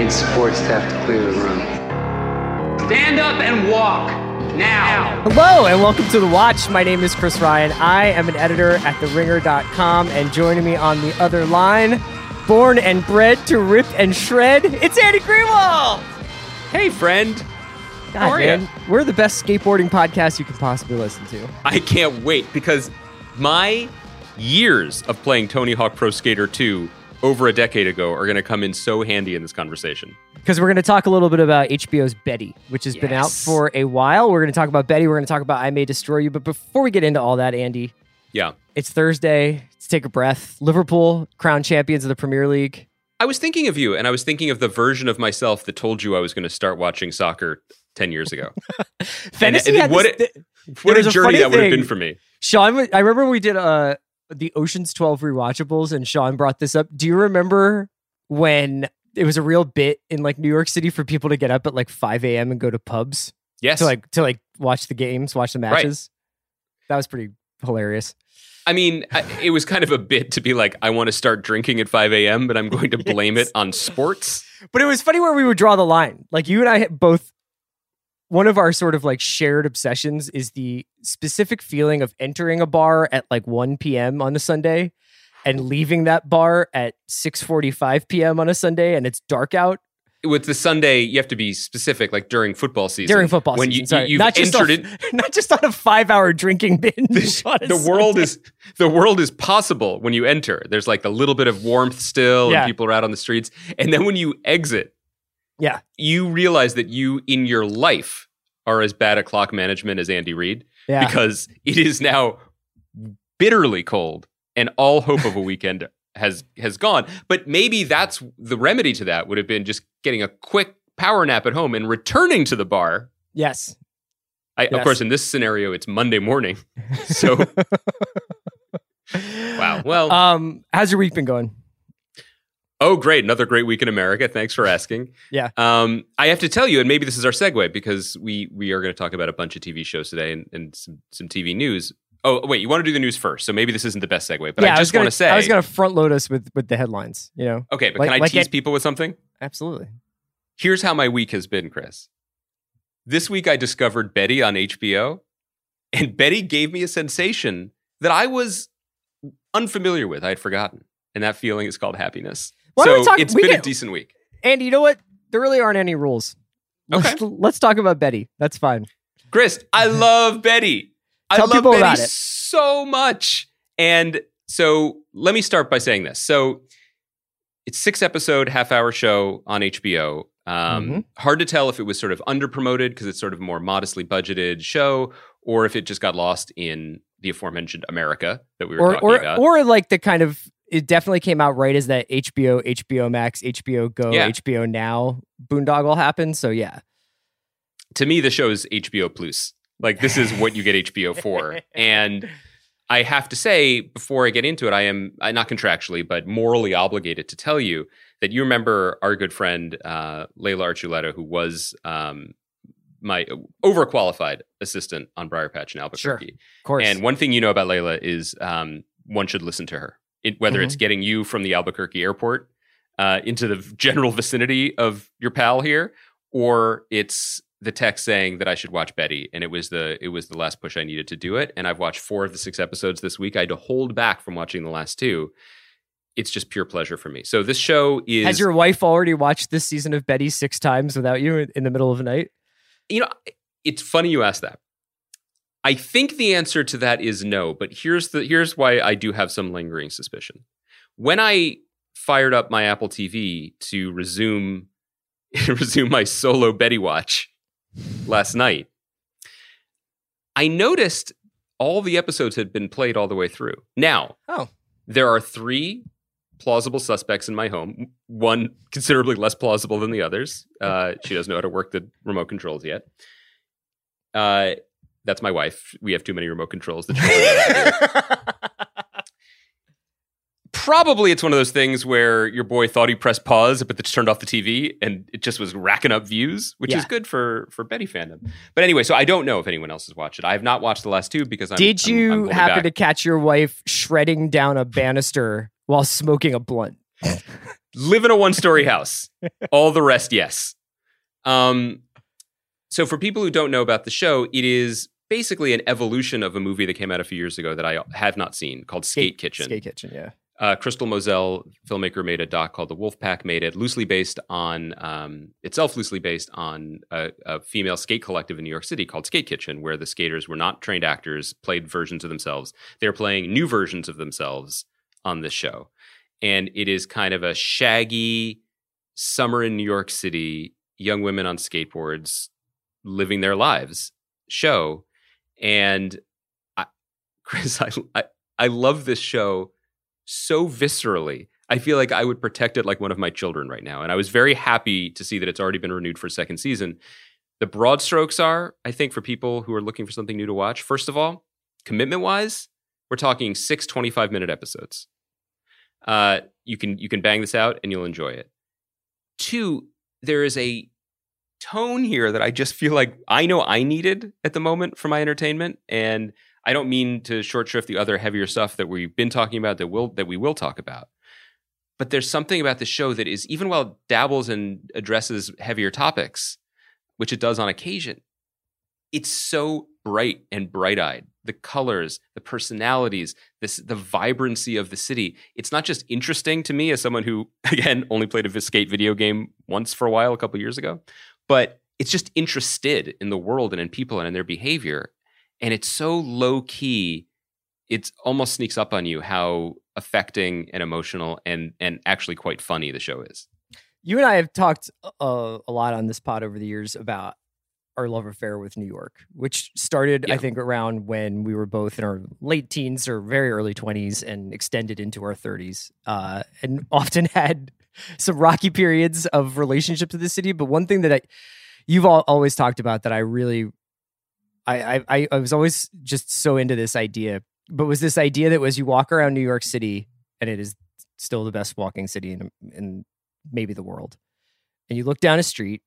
need support staff to clear the room. Stand up and walk now. Hello and welcome to The Watch. My name is Chris Ryan. I am an editor at TheRinger.com, and joining me on the other line, born and bred to rip and shred, it's Andy Greenwald. Hey, friend. God, How are man, ya? we're the best skateboarding podcast you can possibly listen to. I can't wait because my years of playing Tony Hawk Pro Skater 2 over a decade ago are going to come in so handy in this conversation. Because we're going to talk a little bit about HBO's Betty, which has been out for a while. We're going to talk about Betty. We're going to talk about I May Destroy You. But before we get into all that, Andy, Yeah. it's Thursday. Let's take a breath. Liverpool, crown champions of the Premier League. I was thinking of you and I was thinking of the version of myself that told you I was going to start watching soccer 10 years ago. Fantasy and had what this- it- what a a journey funny that would have been for me. Sean, I remember we did uh the Ocean's 12 rewatchables and Sean brought this up. Do you remember when it was a real bit in like New York City for people to get up at like 5 a.m. and go to pubs Yes. to like to like watch the games, watch the matches? That was pretty hilarious. I mean, I, it was kind of a bit to be like, I want to start drinking at 5 a.m., but I'm going to blame Yes. it on sports. But it was funny where we would draw the line. Like you and I both one of our sort of like shared obsessions is the specific feeling of entering a bar at like 1 p.m. on a Sunday and leaving that bar at 6:45 p.m. on a Sunday and it's dark out With the Sunday, you have to be specific, like during football season. during football when season. you, sorry. you, not just it. not just on a 5-hour drinking binge. on the world is the world is possible when you enter. There's like a little bit of warmth still, Yeah. and people are out on the streets. And then when you exit, Yeah. you realize that you in your life are as bad at clock management as Andy Reid Yeah. because it is now bitterly cold, and all hope of a weekend has has gone. But maybe that's the remedy to that would have been just getting a quick power nap at home and returning to the bar. yes. I, Yes. Of course, in this scenario, it's Monday morning. So, wow. Well, Um how's your week been going? Oh, great. Another great week in America. Thanks for asking. Yeah. Um, I have to tell you, and maybe this is our segue because we we are going to talk about a bunch of TV shows today and, and some, some TV news. Oh, wait, you want to do the news first. So maybe this isn't the best segue, but yeah, I just want to say. I was going to front load us with with the headlines, you know. okay, but like- can I like tease it- people with something? Absolutely. Here's how my week has been, Chris. This week I discovered Betty on HBO, and Betty gave me a sensation that I was unfamiliar with. I had forgotten. And that feeling is called happiness. Why so don't we talk- it's we been a decent week. Andy, you know what? There really aren't any rules. Let's, let's talk about Betty. That's fine. Chris, I love Betty. I Tell love people Betty about it. so much. And so let me start by saying this. So it's six episode, half hour show on HBO. Um, Mhm. Hard to tell if it was sort of under promoted because it's sort of a more modestly budgeted show, or if it just got lost in the aforementioned America that we were Or talking or about. or like the kind of it definitely came out right as that HBO, HBO Max, HBO Go, Yeah. HBO Now boondoggle happened. So yeah. to me, the show is HBO Plus. Like this is what you get HBO for, and I have to say before I get into it, I am I, not contractually, but morally obligated to tell you that you remember our good friend uh, Layla Archuleta, who was um, my overqualified assistant on Briarpatch in Albuquerque. Of course. And one thing you know about Layla is um, one should listen to her, it, whether it's getting you from the Albuquerque airport uh, into the general vicinity of your pal here, or it's the text saying that I should watch Betty, and it was the it was the last push I needed to do it. And I've watched four of the six episodes this week. I had to hold back from watching the last two. It's just pure pleasure for me. So this show is Has your wife already watched this season of Betty six times without you in the middle of the night? you know, it's funny you ask that. I think the answer to that is no, but here's the here's why I do have some lingering suspicion. When I fired up my Apple TV to resume resume my solo Betty watch last night, I noticed all the episodes had been played all the way through. Now, Oh. there are three plausible suspects in my home. One considerably less plausible than the others. Uh, she doesn't know how to work the remote controls yet. Uh, that's my wife. We have too many remote controls. The Probably it's one of those things where your boy thought he pressed pause, but just turned off the TV and it just was racking up views, which is good for for Betty fandom. But anyway, so I don't know if anyone else has watched it. I have not watched the last two because I'm. Did I'm- you I'm holding happen back. to catch your wife shredding down a banister while smoking a blunt? Live in a one story house. All the rest, yes. Um, so for people who don't know about the show, it is basically an evolution of a movie that came out a few years ago that I have not seen called Skate Kitchen. Skate Kitchen, yeah. Uh, Crystal Moselle, filmmaker, made a doc called The Wolfpack. Made it loosely based on um, itself, loosely based on a, a, female skate collective in New York City called Skate Kitchen, where the skaters were not trained actors, played versions of themselves. They're playing new versions of themselves on this show, and it is kind of a shaggy summer in New York City, young women on skateboards living their lives show. And I, Chris, I, I I love this show so viscerally. I feel like I would protect it like one of my children right now. And I was very happy to see that it's already been renewed for a second season. The broad strokes are, I think, for people who are looking for something new to watch, first of all, commitment wise, we're talking six 25 minute episodes. Uh, you can you can bang this out and you'll enjoy it. Two, there is a tone here that I just feel like I know I needed at the moment for my entertainment, and I don't mean to short shrift the other heavier stuff that we've been talking about that will that we will talk about. But there's something about the show that is even while it dabbles and addresses heavier topics, which it does on occasion, it's so bright and bright-eyed. The colors, the personalities, this the vibrancy of the city. It's not just interesting to me as someone who again only played a skate video game once for a while a couple years ago, but it's just interested in the world and in people and in their behavior and it's so low key it almost sneaks up on you how affecting and emotional and and actually quite funny the show is you and i have talked uh, a lot on this pod over the years about our love affair with new york which started yeah. i think around when we were both in our late teens or very early 20s and extended into our 30s uh, and often had some rocky periods of relationships with the city but one thing that i you've all, always talked about that i really I, I I was always just so into this idea, but was this idea that was you walk around New York City and it is still the best walking city in in maybe the world, and you look down a street,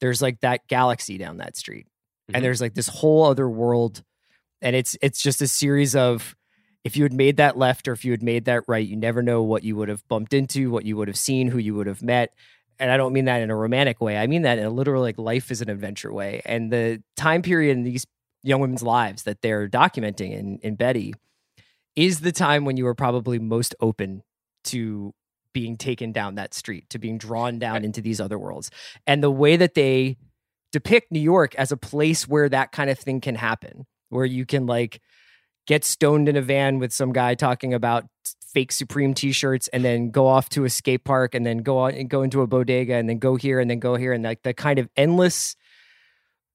there's like that galaxy down that street, mm-hmm. and there's like this whole other world, and it's it's just a series of if you had made that left or if you had made that right, you never know what you would have bumped into, what you would have seen, who you would have met and I don't mean that in a romantic way. I mean that in a literal like life is an adventure way. And the time period in these young women's lives that they're documenting in, in Betty is the time when you are probably most open to being taken down that street, to being drawn down into these other worlds. And the way that they depict New York as a place where that kind of thing can happen, where you can like get stoned in a van with some guy talking about fake Supreme t-shirts and then go off to a skate park and then go on and go into a bodega and then go here and then go here and like the kind of endless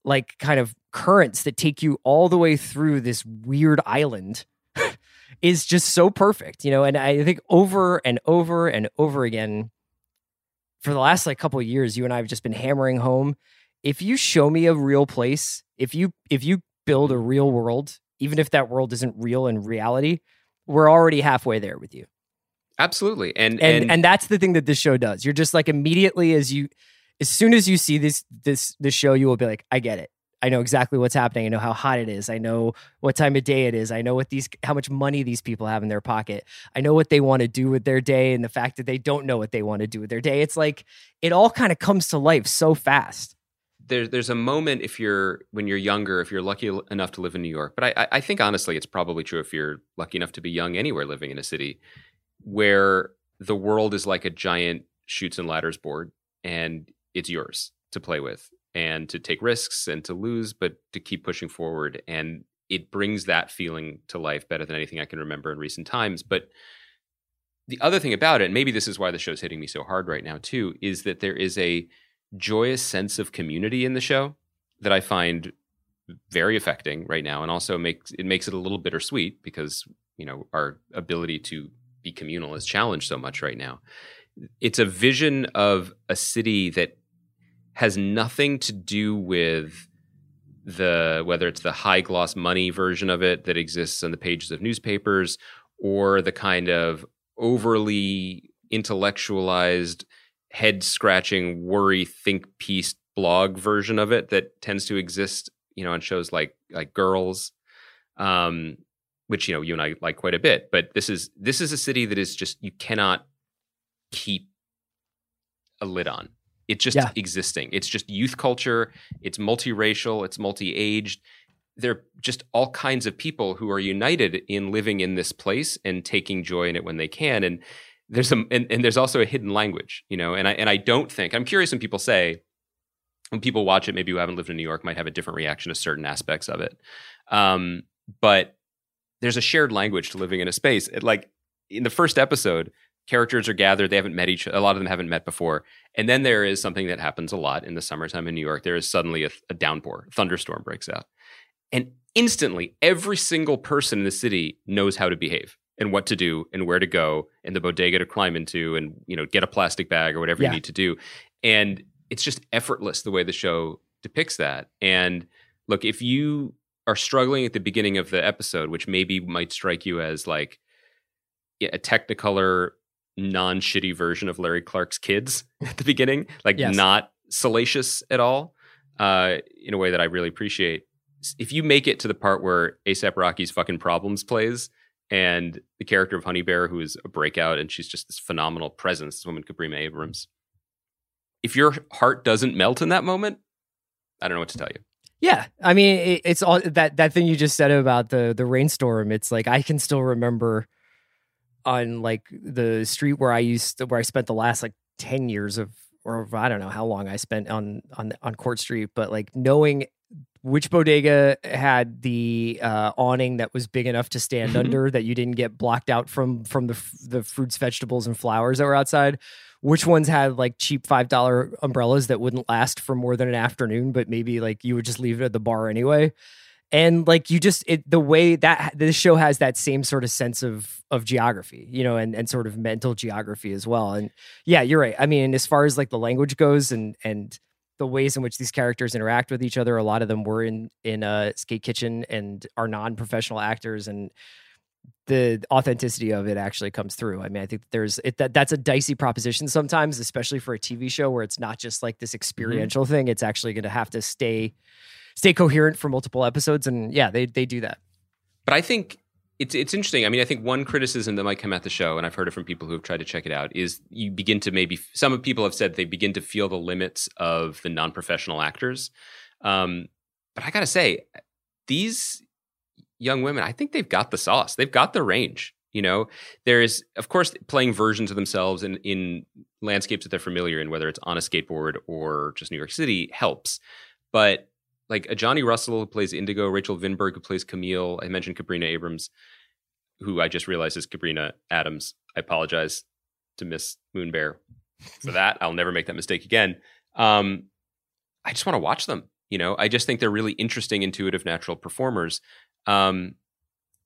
like kind of currents that take you all the way through this weird island is just so perfect, you know. And I think over and over and over again, for the last like couple years, you and I have just been hammering home. If you show me a real place, if you if you build a real world, even if that world isn't real in reality, we're already halfway there with you. Absolutely. And, and and and, that's the thing that this show does. You're just like immediately as you as soon as you see this this this show, you will be like, I get it. I know exactly what's happening. I know how hot it is. I know what time of day it is. I know what these how much money these people have in their pocket. I know what they want to do with their day and the fact that they don't know what they want to do with their day. It's like it all kind of comes to life so fast. There's there's a moment if you're when you're younger, if you're lucky enough to live in New York, but I I think honestly it's probably true if you're lucky enough to be young anywhere living in a city where the world is like a giant Chutes and Ladders board and it's yours to play with and to take risks and to lose, but to keep pushing forward. And it brings that feeling to life better than anything I can remember in recent times. But the other thing about it, and maybe this is why the show's hitting me so hard right now too, is that there is a joyous sense of community in the show that I find very affecting right now, and also makes it makes it a little bittersweet because you know our ability to be communal is challenged so much right now. It's a vision of a city that has nothing to do with the whether it's the high gloss money version of it that exists on the pages of newspapers or the kind of overly intellectualized head scratching worry think piece blog version of it that tends to exist you know on shows like like girls um which you know you and I like quite a bit but this is this is a city that is just you cannot keep a lid on. It's just Yeah. existing. It's just youth culture. It's multiracial. It's multi-aged. They're just all kinds of people who are united in living in this place and taking joy in it when they can. And there's a and, and there's also a hidden language, you know. And I and I don't think I'm curious when people say when people watch it, maybe who haven't lived in New York might have a different reaction to certain aspects of it. Um, but there's a shared language to living in a space. It, like in the first episode, characters are gathered. They haven't met each. A lot of them haven't met before. And then there is something that happens a lot in the summertime in New York. There is suddenly a, a downpour, a thunderstorm breaks out, and instantly every single person in the city knows how to behave and what to do and where to go and the bodega to climb into and you know get a plastic bag or whatever Yeah. you need to do. And it's just effortless the way the show depicts that. And look, if you are struggling at the beginning of the episode, which maybe might strike you as like a technicolor, non shitty version of Larry Clark's Kids at the beginning, like Yes. not salacious at all, uh, in a way that I really appreciate. If you make it to the part where ASAP Rocky's fucking problems plays, and the character of Honey Bear, who is a breakout, and she's just this phenomenal presence, this woman Kabrina Abrams. If your heart doesn't melt in that moment, I don't know what to tell you. Yeah, I mean, it, it's all that that thing you just said about the the rainstorm. It's like I can still remember on like the street where I used to, where I spent the last like ten years of, or I don't know how long I spent on on on Court Street, but like knowing which bodega had the uh, awning that was big enough to stand Mhm. under that you didn't get blocked out from from the f- the fruits, vegetables, and flowers that were outside. Which ones had like cheap five dollar umbrellas that wouldn't last for more than an afternoon, but maybe like you would just leave it at the bar anyway. And like you just it the way that this show has that same sort of sense of of geography, you know, and and sort of mental geography as well. And yeah, you're right. I mean, as far as like the language goes and and the ways in which these characters interact with each other, a lot of them were in in a skate kitchen and are non-professional actors and the authenticity of it actually comes through. I mean, I think there's it that that's a dicey proposition sometimes, especially for a TV show where it's not just like this mm-hmm. experiential thing. It's actually going to have to stay stay coherent for multiple episodes, and yeah, they they do that. But I think it's it's interesting. I mean, I think one criticism that might come at the show, and I've heard it from people who have tried to check it out, is you begin to maybe some people have said they begin to feel the limits of the non-professional actors. Um, but I gotta say, these young women, I think they've got the sauce. They've got the range. You know, there's of course playing versions of themselves in in landscapes that they're familiar in, whether it's on a skateboard or just New York City, helps. But like Ajani Russell who plays Indigo, Rachel Vinberg who plays Camille. I mentioned Kabrina Abrams, who I just realized is Kabrina Adams. I apologize to Miss Moonbear for that. I'll never make that mistake again. Um, I just want to watch them. You know, I just think they're really interesting, intuitive, natural performers. Um,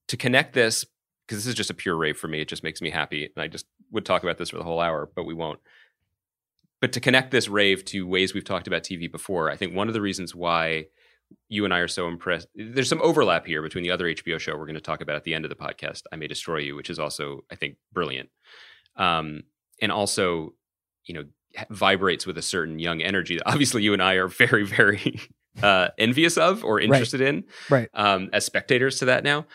to connect this, because this is just a pure rave for me, it just makes me happy, and I just would talk about this for the whole hour, but we won't. But to connect this rave to ways we've talked about TV before, I think one of the reasons why you and I are so impressed. There's some overlap here between the other HBO show we're going to talk about at the end of the podcast, I May Destroy You, which is also, I think, brilliant. Um, and also, you know, vibrates with a certain young energy that obviously you and I are very, very uh, envious of or interested in Right. um, as spectators to that now.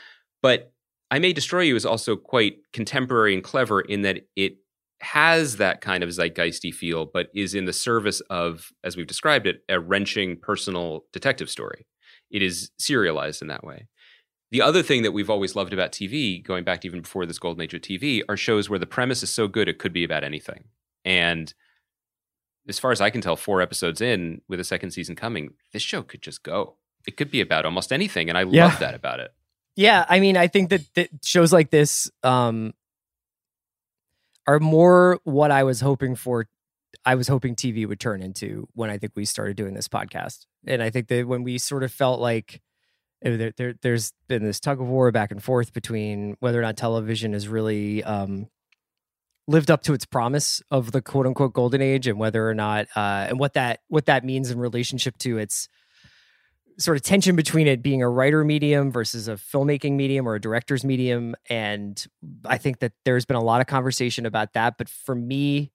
But I May Destroy You is also quite contemporary and clever in that it has that kind of zeitgeisty feel, but is in the service of, as we've described it, a wrenching personal detective story. It is serialized in that way. The other thing that we've always loved about TV, going back to even before this golden age of TV, are shows where the premise is so good it could be about anything. And as far as I can tell, four episodes in with a second season coming, this show could just go. It could be about almost anything. And I Yeah. love that about it. Yeah, I mean, I think that, that shows like this um, are more what I was hoping for. I was hoping TV would turn into when I think we started doing this podcast, and I think that when we sort of felt like uh, there, there, there's been this tug of war back and forth between whether or not television has really um, lived up to its promise of the quote unquote golden age, and whether or not uh, and what that what that means in relationship to its sort of tension between it being a writer medium versus a filmmaking medium or a director's medium. And I think that there's been a lot of conversation about that. But for me,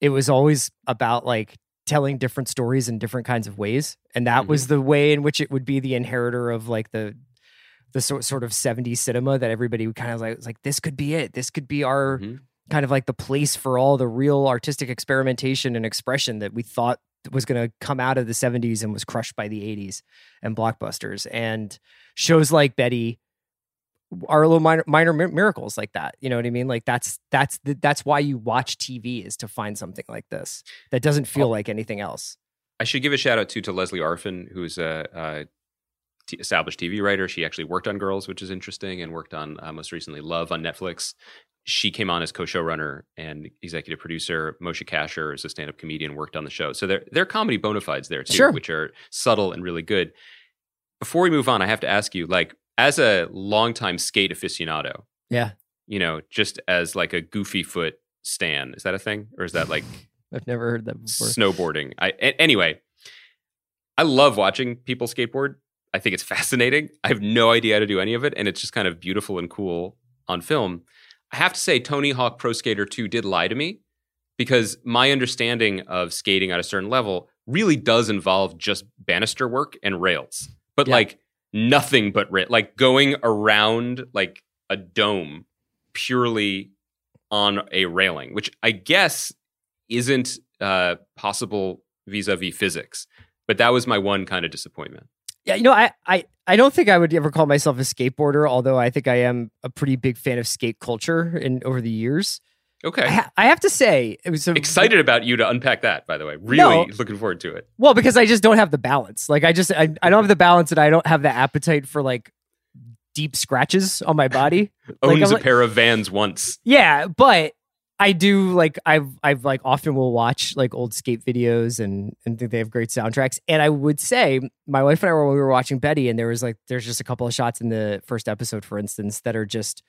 it was always about like telling different stories in different kinds of ways. And that was the way in which it would be the inheritor of like the the sort sort of 70s cinema that everybody would kind of like was like this could be it. This could be our Mhm. kind of like the place for all the real artistic experimentation and expression that we thought was going to come out of the 70s and was crushed by the 80s and blockbusters and shows like Betty are little minor minor miracles like that you know what i mean like that's that's the, that's why you watch tv is to find something like this that doesn't feel like anything else I should give a shout out too to Leslie Arfin, who's a, a t- established TV writer. She actually worked on Girls, which is interesting, and worked on uh, most recently Love on Netflix. She came on as co-showrunner and executive producer. Moshe Kasher is a stand-up comedian, worked on the show. So there, there are comedy bona fides there too, Sure. which are subtle and really good. Before we move on, I have to ask you, like, as a longtime skate aficionado, yeah you know, just as like a goofy foot stan, is that a thing, or is that like i've never heard that before snowboarding. I a- anyway, I love watching people skateboard. I think it's fascinating. I have no idea how to do any of it, and it's just kind of beautiful and cool on film. I have to say, Tony Hawk Pro Skater 2 did lie to me because my understanding of skating at a certain level really does involve just banister work and rails, but Yeah. like nothing but ra- like going around like a dome purely on a railing, which I guess isn't uh, possible vis-a-vis physics. But that was my one kind of disappointment. Yeah, you know, I, I, I don't think I would ever call myself a skateboarder, although I think I am a pretty big fan of skate culture in over the years. Okay. I, ha- I have to say, it was a, Excited about you to unpack that, by the way. Really No. looking forward to it. Well, because I just don't have the balance. Like I just I, I don't have the balance and I don't have the appetite for like deep scratches on my body. Like, Owns I'm a like- pair of vans once. Yeah, but I do like I've I've like often will watch like old skate videos and and think they have great soundtracks. And I would say my wife and I were when we were watching Betty, and there was like there's just a couple of shots in the first episode, for instance, that are just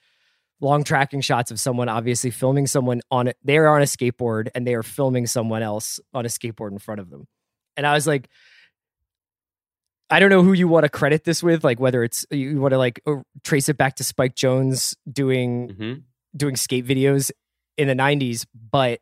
long tracking shots of someone obviously filming someone on it. They are on a skateboard and they are filming someone else on a skateboard in front of them. And I was like, I don't know who you want to credit this with, like whether it's you want to like uh, trace it back to Spike Jonze doing hmm doing skate videos in the 90s but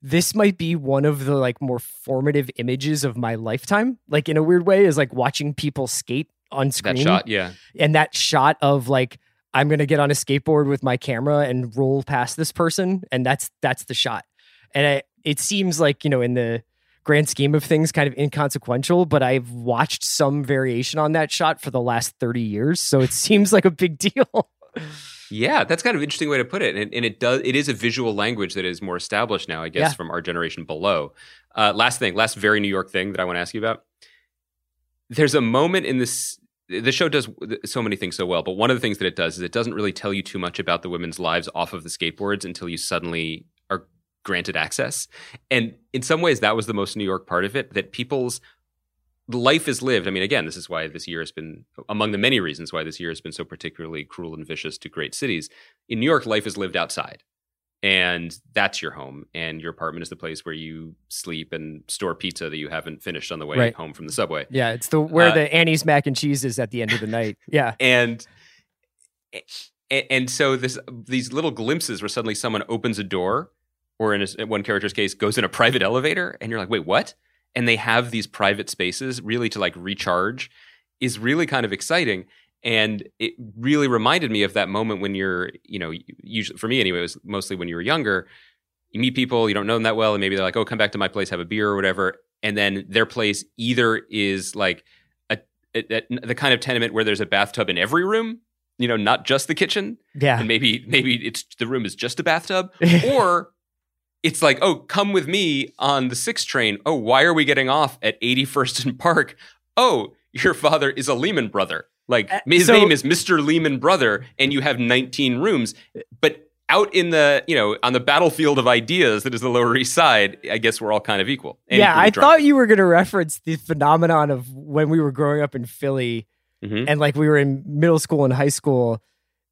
this might be one of the like more formative images of my lifetime like in a weird way is like watching people skate on screen That shot, yeah. and that shot of like i'm gonna get on a skateboard with my camera and roll past this person and that's that's the shot and I, it seems like you know in the grand scheme of things kind of inconsequential but i've watched some variation on that shot for the last 30 years so it seems like a big deal Yeah, that's kind of an interesting way to put it. And, and it does it is a visual language that is more established now, I guess, Yeah. from our generation below. Uh, last thing, last very New York thing that I want to ask you about. There's a moment in this the show does so many things so well, but one of the things that it does is it doesn't really tell you too much about the women's lives off of the skateboards until you suddenly are granted access. And in some ways that was the most New York part of it, that people's life is lived. I mean, again, this is why this year has been among the many reasons why this year has been so particularly cruel and vicious to great cities. In New York, life is lived outside. And that's your home. And your apartment is the place where you sleep and store pizza that you haven't finished on the way Right. home from the subway. Yeah, it's the where Uh, the Annie's mac and cheese is at the end of the night. Yeah. and and, so this these little glimpses where suddenly someone opens a door or in, a, in one character's case goes in a private elevator and you're like wait what and they have these private spaces really to like recharge is really kind of exciting. And it really reminded me of that moment when you're you know usually for me anyway it was mostly when you were younger. You meet people you don't know them that well and maybe they're like oh come back to my place have a beer or whatever. And then their place either is like a, a, a- the kind of tenement where there's a bathtub in every room you know not just the kitchen. Yeah. and maybe maybe it's the room is just a bathtub. Or it's like oh come with me on the six train oh why are we getting off at 81st and park oh your father is a lehman brother like Uh, his so- name is mr lehman brother and you have 19 rooms but out in the you know on the battlefield of ideas that is the lower east side i guess we're all kind of equal yeah, I drunk. thought you were going to reference the phenomenon of when we were growing up in Philly Mhm. and like we were in middle school and high school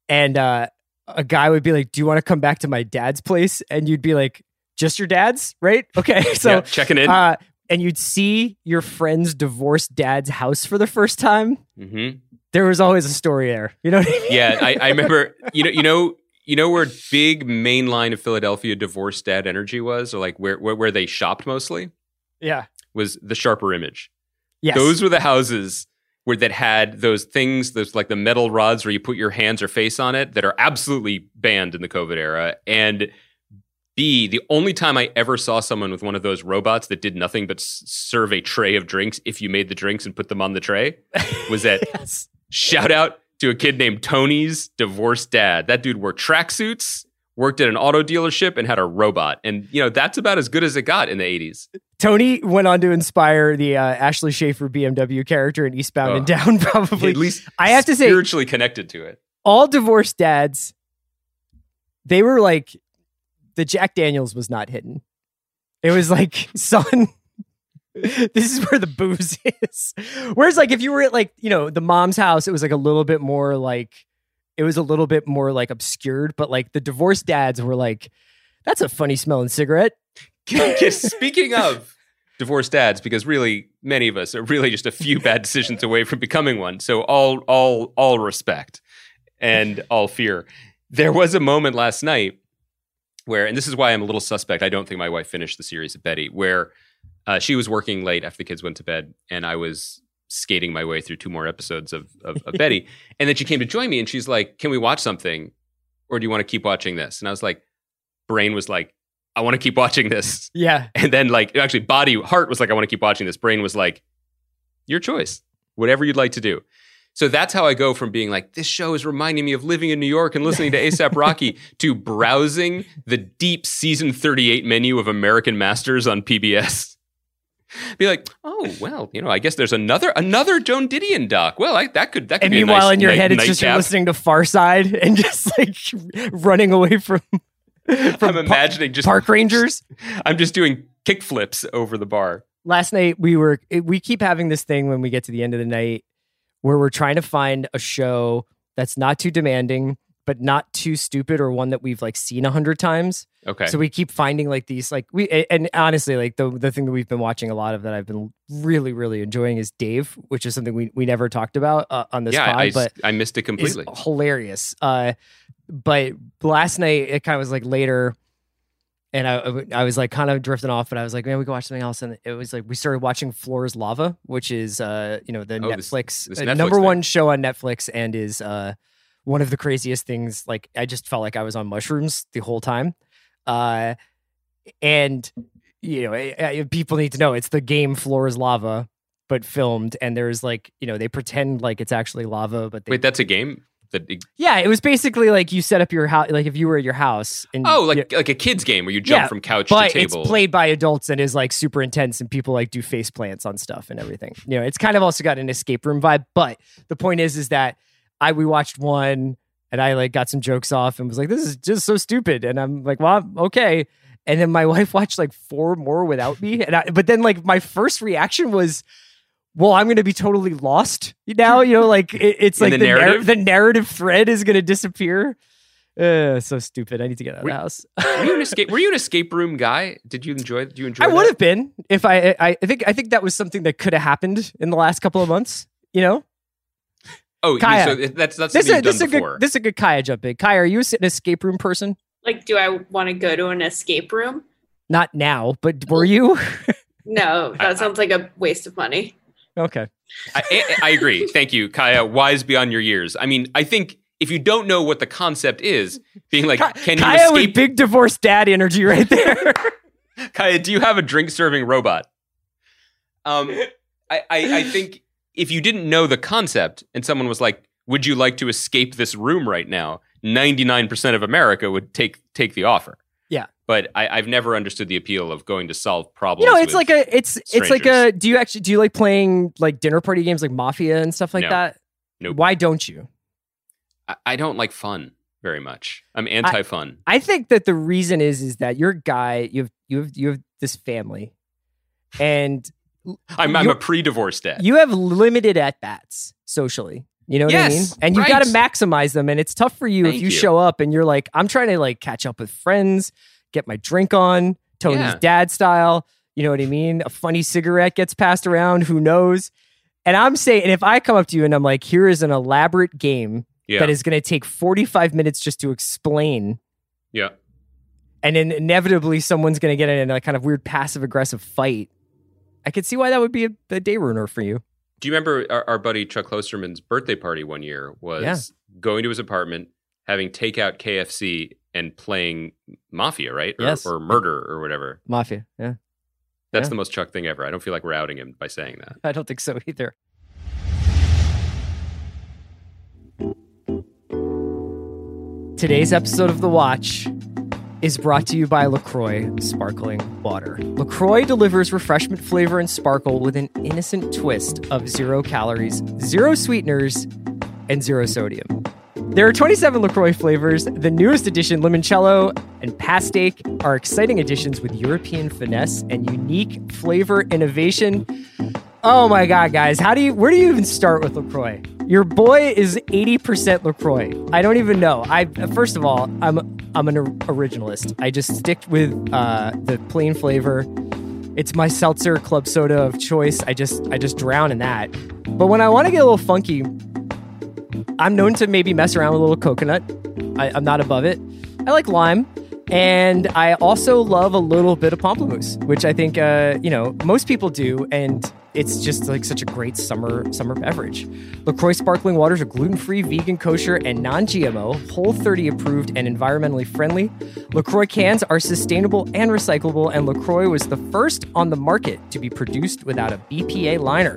and uh a guy would be like, "Do you want to come back to my dad's place?" and you'd be like, "Just your dad's?" Right? Okay. So Yeah, checking in uh and you'd see your friend's divorced dad's house for the first time. hmm There was always a story there. You know what I mean? yeah, I, I remember. You know, you know, you know where big main line of Philadelphia divorced dad energy was, or like where where, where they shopped mostly Yeah. was the Sharper Image. Yes. Those were the houses where that had those things, those like the metal rods where you put your hands or face on it, that are absolutely banned in the COVID era, and B, the only time I ever saw someone with one of those robots that did nothing but s- serve a tray of drinks if you made the drinks and put them on the tray was that yes. shout out to a kid named Tony's divorced dad. That dude wore tracksuits, worked at an auto dealership, and had a robot. And, you know, that's about as good as it got in the 80s. Tony went on to inspire the uh, Ashley Schaeffer BMW character in Eastbound and Oh. Down. Probably, At least I have to say- spiritually connected to it. all divorced dads, they were like, the Jack Daniels was not hidden. It was like, son, this is where the booze is. Whereas, like, if you were at like, you know, the mom's house, it was like a little bit more like, it was a little bit more like obscured, but like the divorced dads were like, that's a funny smelling cigarette. Speaking of divorced dads, because really many of us are really just a few bad decisions away from becoming one. So all all all respect and all fear. There was a moment last night where, and this is why I'm a little suspect. I don't think my wife finished the series of Betty, where uh, she was working late after the kids went to bed, and I was skating my way through two more episodes of, of, of Betty. And then she came to join me, and she's like, "Can we watch something, or do you want to keep watching this?" And I was like, brain was like, "I want to keep watching this." Yeah. And then like actually body heart was like, I want to keep watching this. Brain was like, your choice. Whatever you'd like to do. So that's how I go from being like, this show is reminding me of living in New York and listening to ASAP Rocky to browsing the deep season 38 menu of American Masters on PBS. Be like, oh well, you know, I guess there's another another Joan Didion doc. Well, I, that could that could And be a meanwhile, nice in your night- head, it's just you're listening to Pharcyde and just like running away from, from I'm imagining just park rangers. I'm just doing kick flips over the bar. last night we were we keep having this thing when we get to the end of the night where we're trying to find a show that's not too demanding but not too stupid or one that we've like seen a hundred times Okay. so we keep finding like these like we and honestly like the the thing that we've been watching a lot of that i've been really really enjoying is dave which is something we, we never talked about uh, on this yeah, pod I, but I missed it completely. hilarious. Uh, but last night it kind of was like later, and I I was like kind of drifting off, but I was like, man, we could watch something else, and it was like we started watching Floor's Lava, which is uh you know the Oh, Netflix, this uh, Netflix number thing. one show on Netflix, and is uh one of the craziest things. Like I just felt like I was on mushrooms the whole time, uh, and you know eh, eh, people need to know it's the game Floor's Lava. But filmed, and there's like you know they pretend like it's actually lava, but they Wait, that's a game? That yeah, it was basically like you set up your house, like if you were at your house. And Oh, like like a kids game where you jump Yeah, from couch but to it's table. played by adults and is like super intense, and people like do face plants on stuff and everything. You know, it's kind of also got an escape room vibe. But the point is, is that I we watched one and I like got some jokes off and was like, this is just so stupid, and I'm like, well, I'm okay. And then my wife watched like four more without me, and I, but then like my first reaction was. Well, I'm going to be totally lost now. You know, like it, it's like the the, narr- narrative? the narrative thread is going to disappear. Uh, so stupid. I need to get out of the house. were you an escape? Were you an escape room guy? Did you enjoy? Do you enjoy? I would have been if I, I. I think. I think that was something that could have happened in the last couple of months. You know, Oh, Kaya. so that's that's this something is this is a good this is a good Kaya jump in. Kaya, are you an escape room person? Like, do I want to go to an escape room? Not now, but were you? No, that sounds like a waste of money. Okay. I, I, I agree. Thank you, Kaya. Wise beyond your years. I mean, I think if you don't know what the concept is, being like, Ka- can you Kaya with escape? big divorced dad energy right there. Kaya, do you have a drink serving robot? Um, I, I, I think if you didn't know the concept and someone was like, "Would you like to escape this room right now?" Ninety nine percent of America would take take the offer. But I, I've never understood the appeal of going to solve problems. you know, it's like a it's it's like a. Do you actually do you like playing like dinner party games like Mafia and stuff like No. that? Nope. Why don't you? I, I don't like fun very much. I'm anti fun. I think that the reason is is that you're a guy. You have you have you have this family, and I'm, I'm a pre divorce dad. you have limited at bats socially. You know what I mean? And you right. got to maximize them. And it's tough for you if you, you. show up and you're like, I'm trying to like catch up with friends, get my drink on, Tony's Yeah. dad style. You know what I mean? A funny cigarette gets passed around. Who knows? And I'm saying, and if I come up to you and I'm like, here is an elaborate game yeah, that is going to take 45 minutes just to explain yeah. and then inevitably someone's going to get in a kind of weird passive aggressive fight. I could see why that would be a, a day ruiner for you. Do you remember our, our buddy Chuck Klosterman's birthday party one year was Yeah. going to his apartment, having takeout KFC and playing Mafia, right? Or, Yes. or Murder or whatever. Mafia. Yeah. That's Yeah. the most Chuck thing ever. I don't feel like we're outing him by saying that. I don't think so either. Today's episode of The Watch is brought to you by LaCroix Sparkling Water. LaCroix delivers refreshment flavor and sparkle with an innocent twist of zero calories, zero sweeteners, and zero sodium. There are 27 LaCroix flavors. The newest addition, limoncello and pastèque, are exciting additions with European finesse and unique flavor innovation. Oh my god, guys, how do you where do you even start with LaCroix? Your boy is 80% LaCroix. I don't even know. I first of all, I'm I'm an originalist. I just stick with uh, the plain flavor. It's my seltzer club soda of choice. I just I just drown in that. But when I want to get a little funky, I'm known to maybe mess around with a little coconut. I, I'm not above it. I like lime. And I also love a little bit of pamplemousse, which I think uh, you know most people do, and it's just like such a great summer summer beverage. Lacroix sparkling waters are gluten free, vegan, kosher, and non GMO, Whole 30 approved, and environmentally friendly. Lacroix cans are sustainable and recyclable, and Lacroix was the first on the market to be produced without a BPA liner.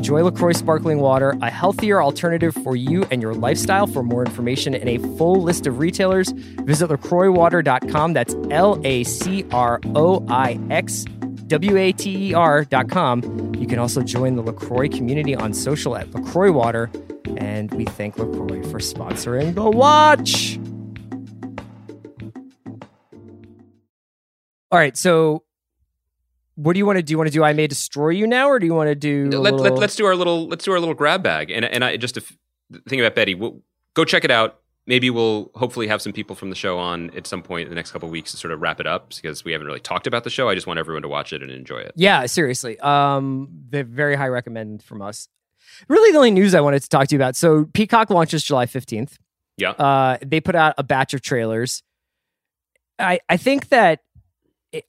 Enjoy LaCroix sparkling water, a healthier alternative for you and your lifestyle. For more information and a full list of retailers, visit lacroixwater.com. That's L A C R O I X W A T E R.com. You can also join the LaCroix community on social at LaCroix Water. And we thank LaCroix for sponsoring the watch. All right, so what do you want to do? You want to do I May Destroy You now, or do you want to do. Let, little- let, us do our little let's do our little grab bag. And and I just a f- thing about Betty. We'll, go check it out. Maybe we'll hopefully have some people from the show on at some point in the next couple of weeks to sort of wrap it up because we haven't really talked about the show. I just want everyone to watch it and enjoy it. Yeah, seriously. Um, the very high recommend from us. Really, the only news I wanted to talk to you about. So, Peacock launches July fifteenth. Yeah. Uh, they put out a batch of trailers. I I think that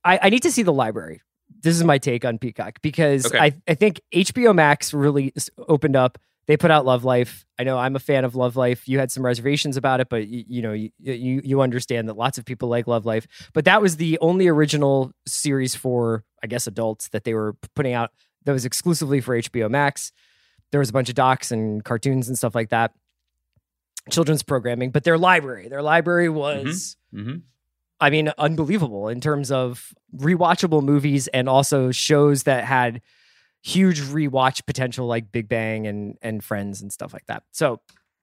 I, I need to see the library. This is my take on Peacock because Okay. I I think HBO Max really opened up. They put out Love Life. I know I'm a fan of Love Life. You had some reservations about it, but you, you know you, you you understand that lots of people like Love Life. But that was the only original series for I guess adults that they were putting out that was exclusively for HBO Max. There was a bunch of docs and cartoons and stuff like that, children's programming. But their library, their library was. Mm-hmm. I mean, unbelievable in terms of rewatchable movies and also shows that had huge rewatch potential, like Big Bang and and Friends and stuff like that. So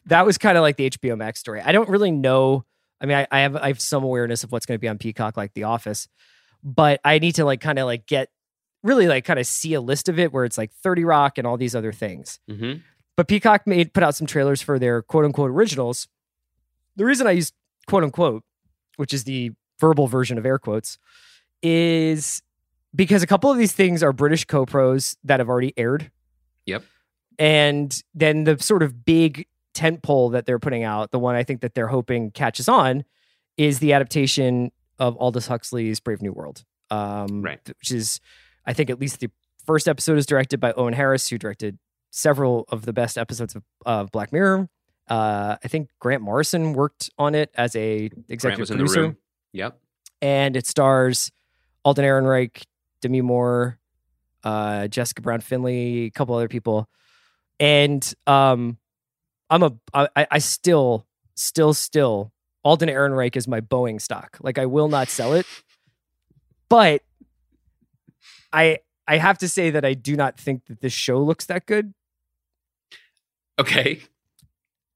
that was kind of like the HBO Max story. I don't really know. I mean, I, I have I have some awareness of what's going to be on Peacock, like The Office, but I need to like kind of like get really like kind of see a list of it where it's like Thirty Rock and all these other things. Mm-hmm. But Peacock made put out some trailers for their quote unquote originals. The reason I use quote unquote, which is the verbal version of air quotes, is because a couple of these things are British co-pros that have already aired. Yep. And then the sort of big tent pole that they're putting out, the one I think that they're hoping catches on, is the adaptation of Aldous Huxley's Brave New World. Um, Right. Which is, I think, at least the first episode is directed by Owen Harris, who directed several of the best episodes of, of Black Mirror. Uh, I think Grant Morrison worked on it as a executive was in the producer room. Yep. and it stars Alden Ehrenreich, Demi Moore, uh, Jessica Brown Findlay, a couple other people, and um, I'm a I, I still still still Alden Ehrenreich is my Boeing stock. Like I will not sell it, but I I have to say that I do not think that this show looks that good. Okay.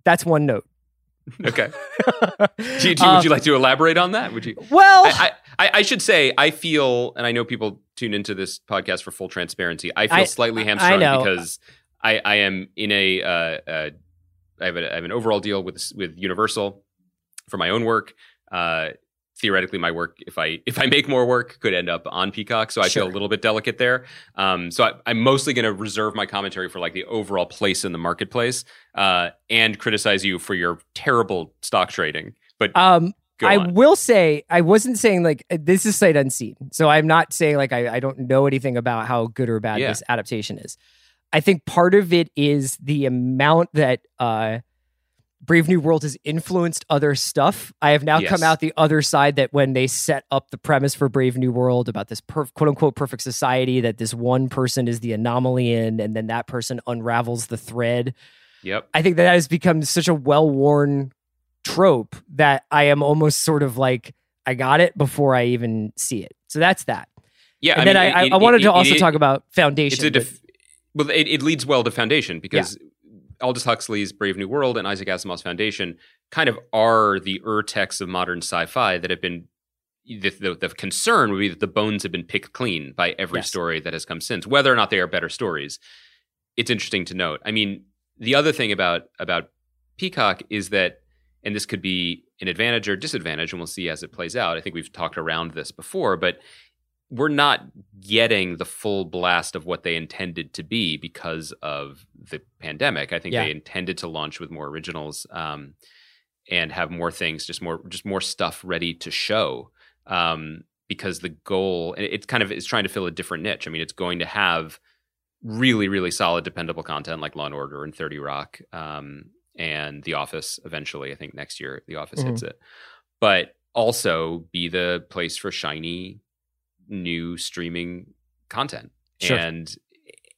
That's one note. Okay. Do Um, would you like to elaborate on that? Would you? well, I, I, I should say I feel, and I know people tune into this podcast for full transparency. I feel I- slightly hamstrung because I, I am in a, uh, uh, I have, a, I have an overall deal with with Universal for my own work. Uh, theoretically, my work, if I if I make more work, could end up on Peacock. So I feel a little bit delicate there. Um, so I, I'm mostly going to reserve my commentary for like the overall place in the marketplace, uh, and criticize you for your terrible stock trading. But um, I on. will say I wasn't saying like uh, this is sight unseen. So I'm not saying like I, I don't know anything about how good or bad Yeah. this adaptation is. I think part of it is the amount that uh Brave New World has influenced other stuff. I have now Yes. come out the other side that when they set up the premise for Brave New World about this per- quote unquote perfect society that this one person is the anomaly in, and then that person unravels the thread. Yep. I think that, that has become such a well worn trope that I am almost sort of like, I got it before I even see it. So that's that. Yeah. and then mean, I, it- I, I wanted it- to also it- talk about Foundation. It's a but- well, it, it leads well to Foundation because Aldous Huxley's Brave New World and Isaac Asimov's Foundation kind of are the urtex of modern sci-fi that have been. The, the, the concern would be that the bones have been picked clean by every Yes. story that has come since, whether or not they are better stories. It's interesting to note. I mean, the other thing about about Peacock is that, and this could be an advantage or disadvantage, and we'll see as it plays out. I think we've talked around this before, but we're not getting the full blast of what they intended to be because of the pandemic. I think Yeah. they intended to launch with more originals um, and have more things, just more, just more stuff ready to show. Um, because the goal, and it kind of is trying to fill a different niche. I mean, it's going to have really, really solid, dependable content like Law and Order and Thirty Rock um, and The Office. Eventually, I think next year The Office hits it, but also be the place for shiny new streaming content Sure. and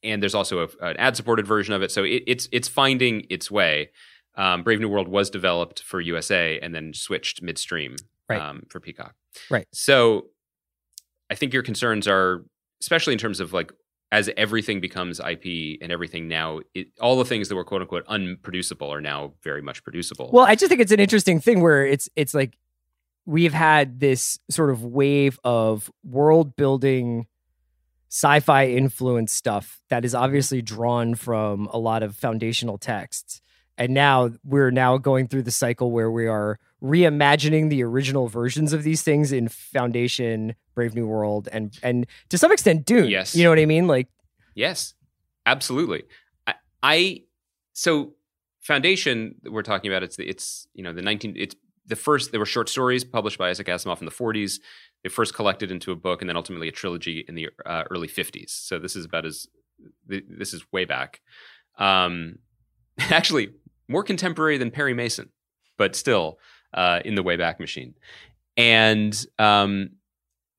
and there's also a, an ad supported version of it so it, it's it's finding its way um, brave new world was developed for usa and then switched midstream Right. um, for peacock Right. so i think your concerns are especially in terms of like as everything becomes ip and everything now it, all the things that were quote unquote unproducible are now very much producible Well, I just think it's an interesting thing where it's it's like we've had this sort of wave of world building sci-fi influence stuff that is obviously drawn from a lot of foundational texts. And now we're now going through the cycle where we are reimagining the original versions of these things in Foundation, Brave New World, and and to some extent Dune. Yes. You know what I mean? Like Yes, absolutely. I, I so foundation we're talking about. It's the, it's you know the nineteen. It's the first. There were short stories published by Isaac Asimov in the forties. They first collected into a book and then ultimately a trilogy in the uh, early fifties. So this is about as this is way back. Um, actually, more contemporary than Perry Mason, but still uh, in the way back machine. And um,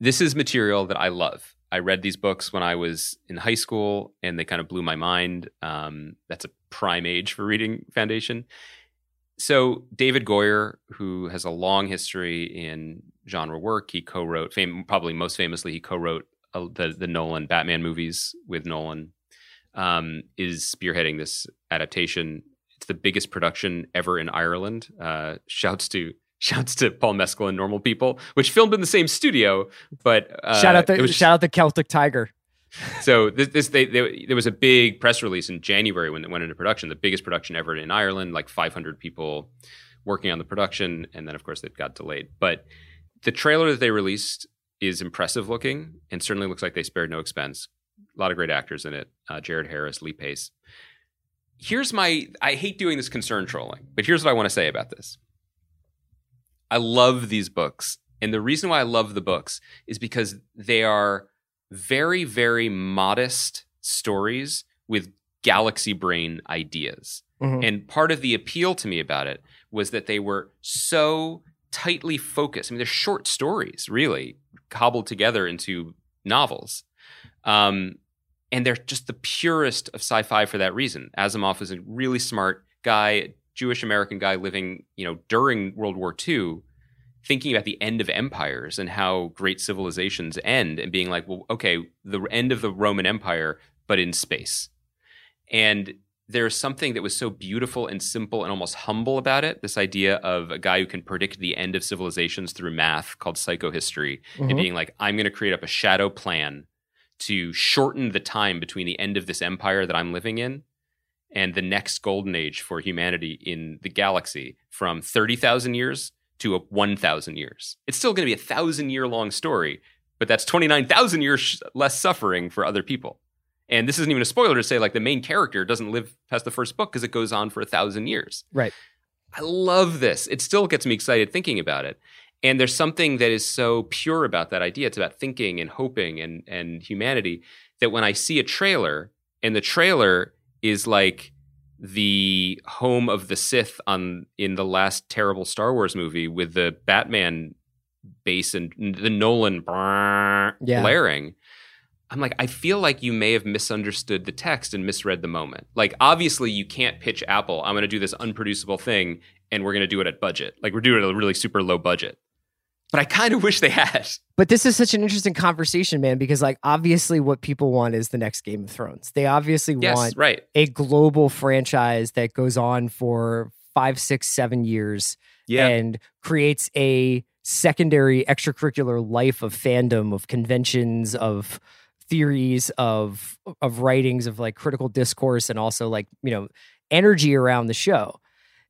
this is material that I love. I read these books when I was in high school, and they kind of blew my mind. Um, that's a prime age for reading Foundation. So David Goyer, who has a long history in genre work, he co-wrote, fam- probably most famously, he co-wrote uh, the the Nolan Batman movies with Nolan. Um, is spearheading this adaptation. It's the biggest production ever in Ireland. Uh, shouts to shouts to Paul Mescal and Normal People, which filmed in the same studio, but uh, shout out the shout out the Celtic Tiger. So this, this they, they, there was a big press release in January when it went into production, the biggest production ever in Ireland, like 500 people working on the production, and then of course it got delayed. But the trailer that they released is impressive looking, and certainly looks like they spared no expense. A lot of great actors in it: uh, Jared Harris, Lee Pace. Here's my I hate doing this concern trolling, but here's what I want to say about this. I love these books, and the reason why I love the books is because they are very, very modest stories with galaxy brain ideas. Mhm. And part of the appeal to me about it was that they were so tightly focused. I mean, they're short stories, really, cobbled together into novels. Um, and they're just the purest of sci-fi for that reason. Asimov is a really smart guy, Jewish American guy living, you know, during World War II, thinking about the end of empires and how great civilizations end, and being like, well, okay, the end of the Roman Empire, but in space. And there's something that was so beautiful and simple and almost humble about it. This idea of a guy who can predict the end of civilizations through math called psychohistory and Mhm. being like, I'm going to create up a shadow plan to shorten the time between the end of this empire that I'm living in and the next golden age for humanity in the galaxy from 30,000 years to a 1,000 years. It's still going to be a thousand year long story, but that's 29,000 years less suffering for other people. And this isn't even a spoiler to say, like, the main character doesn't live past the first book because it goes on for a thousand years. Right. I love this. It still gets me excited thinking about it. And there's something that is so pure about that idea. It's about thinking and hoping and, and humanity that when I see a trailer and the trailer is like the home of the Sith on in the last terrible Star Wars movie with the Batman base and the Nolan Yeah. blaring. I'm like, I feel like you may have misunderstood the text and misread the moment. Like, obviously, you can't pitch Apple. I'm going to do this unproducible thing, and we're going to do it at budget. Like, we're doing it at a really super low budget. But I kind of wish they had. But this is such an interesting conversation, man, because like obviously what people want is the next Game of Thrones. They obviously Yes, want right. a global franchise that goes on for five, six, seven years Yeah. and creates a secondary extracurricular life of fandom, of conventions, of theories, of of writings, of like critical discourse, and also like, you know, energy around the show.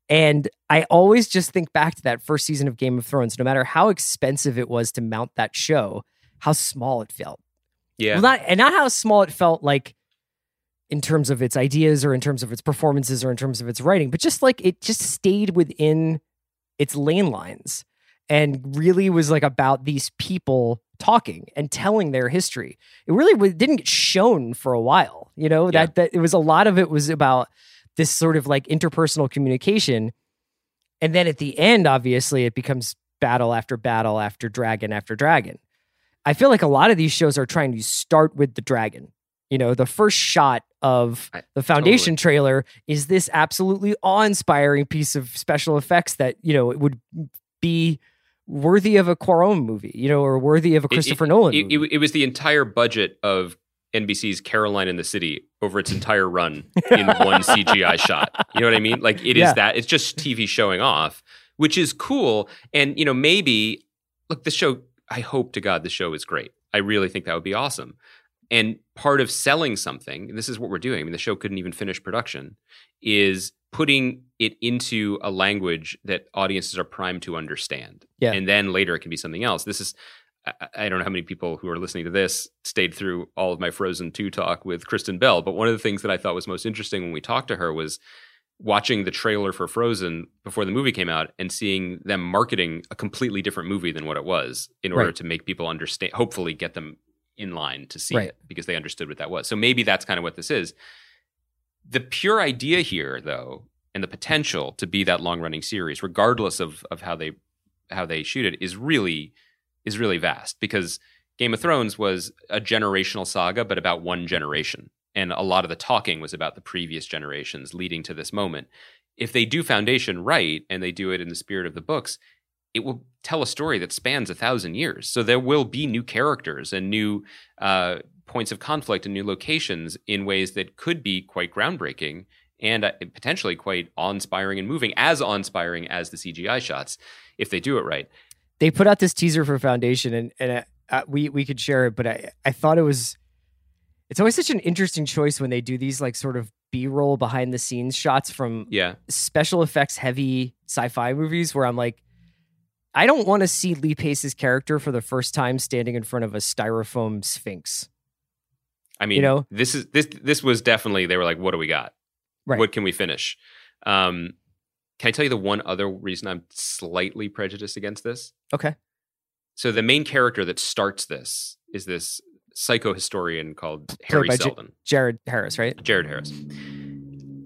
And I always just think back to that first season of Game of Thrones, no matter how expensive it was to mount that show, how small it felt. yeah. Well, not and not how small it felt like in terms of its ideas or in terms of its performances or in terms of its writing, but just like it just stayed within its lane lines and really was like about these people talking and telling their history. It really didn't get shown for a while, you know, Yeah. that that it was a lot of it was about this sort of like interpersonal communication. And then at the end, obviously, it becomes battle after battle after dragon after dragon. I feel like a lot of these shows are trying to start with the dragon. You know, the first shot of the foundation trailer is this absolutely awe-inspiring piece of special effects that, you know, it would be worthy of a Cuarón movie, you know, or worthy of a It- Christopher Nolan It, movie. it, it was the entire budget of NBC's Caroline in the City over its entire run in one CGI shot. You know what I mean? Like it is Yeah. that. It's just TV showing off, which is cool. And you know, maybe look, the show. I hope to God the show is great. I really think that would be awesome. And part of selling something, and this is what we're doing. I mean, the show couldn't even finish production. Is putting it into a language that audiences are primed to understand. Yeah. And then later it can be something else. This is I- don't know how many people who are listening to this stayed through all of my Frozen 2 talk with Kristen Bell, but one of the things that I thought was most interesting when we talked to her was watching the trailer for Frozen before the movie came out and seeing them marketing a completely different movie than what it was in order Right. to make people understand, hopefully get them in line to see Right. it because they understood what that was. So maybe that's kind of what this is. The pure idea here, though, and the potential to be that long running series, regardless of of how they how they shoot it, is really is really vast because Game of Thrones was a generational saga, but about one generation. And a lot of the talking was about the previous generations leading to this moment. If they do Foundation right and they do it in the spirit of the books, it will tell a story that spans a thousand years. So there will be new characters and new uh, points of conflict and new locations in ways that could be quite groundbreaking and uh, potentially quite awe-inspiring and moving, as awe-inspiring as the CGI shots, if they do it right. They put out this teaser for Foundation, and and uh, uh, we we could share it, but I I thought it was. It's always such an interesting choice when they do these like sort of B-roll behind the scenes shots from Yeah, special effects heavy sci-fi movies where I'm like, I don't want to see Lee Pace's character for the first time standing in front of a styrofoam sphinx. I mean, You know? this is this this was definitely they were like, what do we got? Right. What can we finish? Um, can I tell you the one other reason I'm slightly prejudiced against this? Okay. So the main character that starts this is this psycho historian called Hari by J- Jared Harris, right? Jared Harris.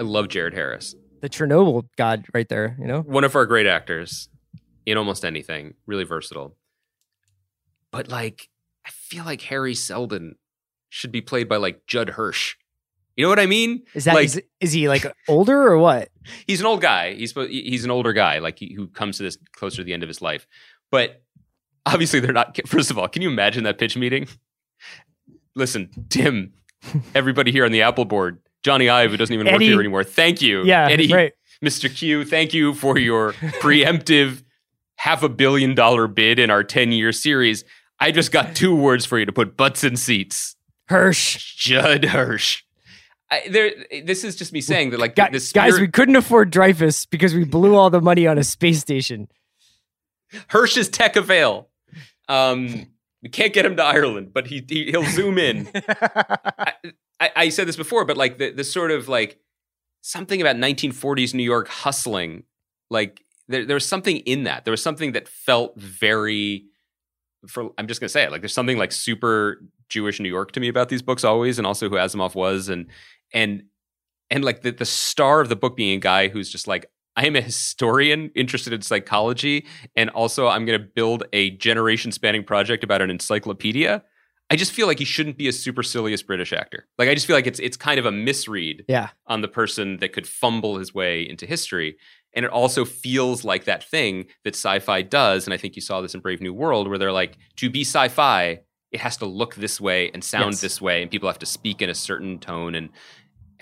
I love Jared Harris. The Chernobyl god right there, you know? One of our great actors in almost anything, really versatile. But like, I feel like Hari Seldon should be played by like Judd Hirsch. You know what I mean? Is that Like- is, is he like older or what? he's an old guy. He's he's an older guy, like he, who comes to this closer to the end of his life. But obviously, they're not. First of all, can you imagine that pitch meeting? Listen, Tim, everybody here on the Apple board, Jony Ive, who doesn't even work here anymore. Thank you, Yeah, Eddy, right. Mr. Cue. Thank you for your preemptive half a billion dollar bid in our ten year series. I just got two words for you to put butts in seats. Hirsch. Judd Hirsch. I, there, this is just me saying that, like, the guys, we couldn't afford Dreyfuss because we blew all the money on a space station. Hirsch is tech avail. Um, we can't get him to Ireland, but he, he he'll zoom in. I, I, I said this before, but like the the sort of like something about 1940s New York hustling, like there there was something in that. There was something that felt very. For I'm just gonna say it. Like there's something like super Jewish New York to me about these books always, and also who Asimov was, and and and like the, the star of the book being a guy who's just like I am a historian interested in psychology, and also I'm going to build a generation spanning project about an encyclopedia. I just feel like he shouldn't be a supercilious British actor. Like I just feel like it's it's kind of a misread Yeah. on the person that could fumble his way into history. And it also feels like that thing that sci-fi does, and I think you saw this in Brave New World, where they're like, to be sci-fi, it has to look this way and sound Yes. this way, and people have to speak in a certain tone. And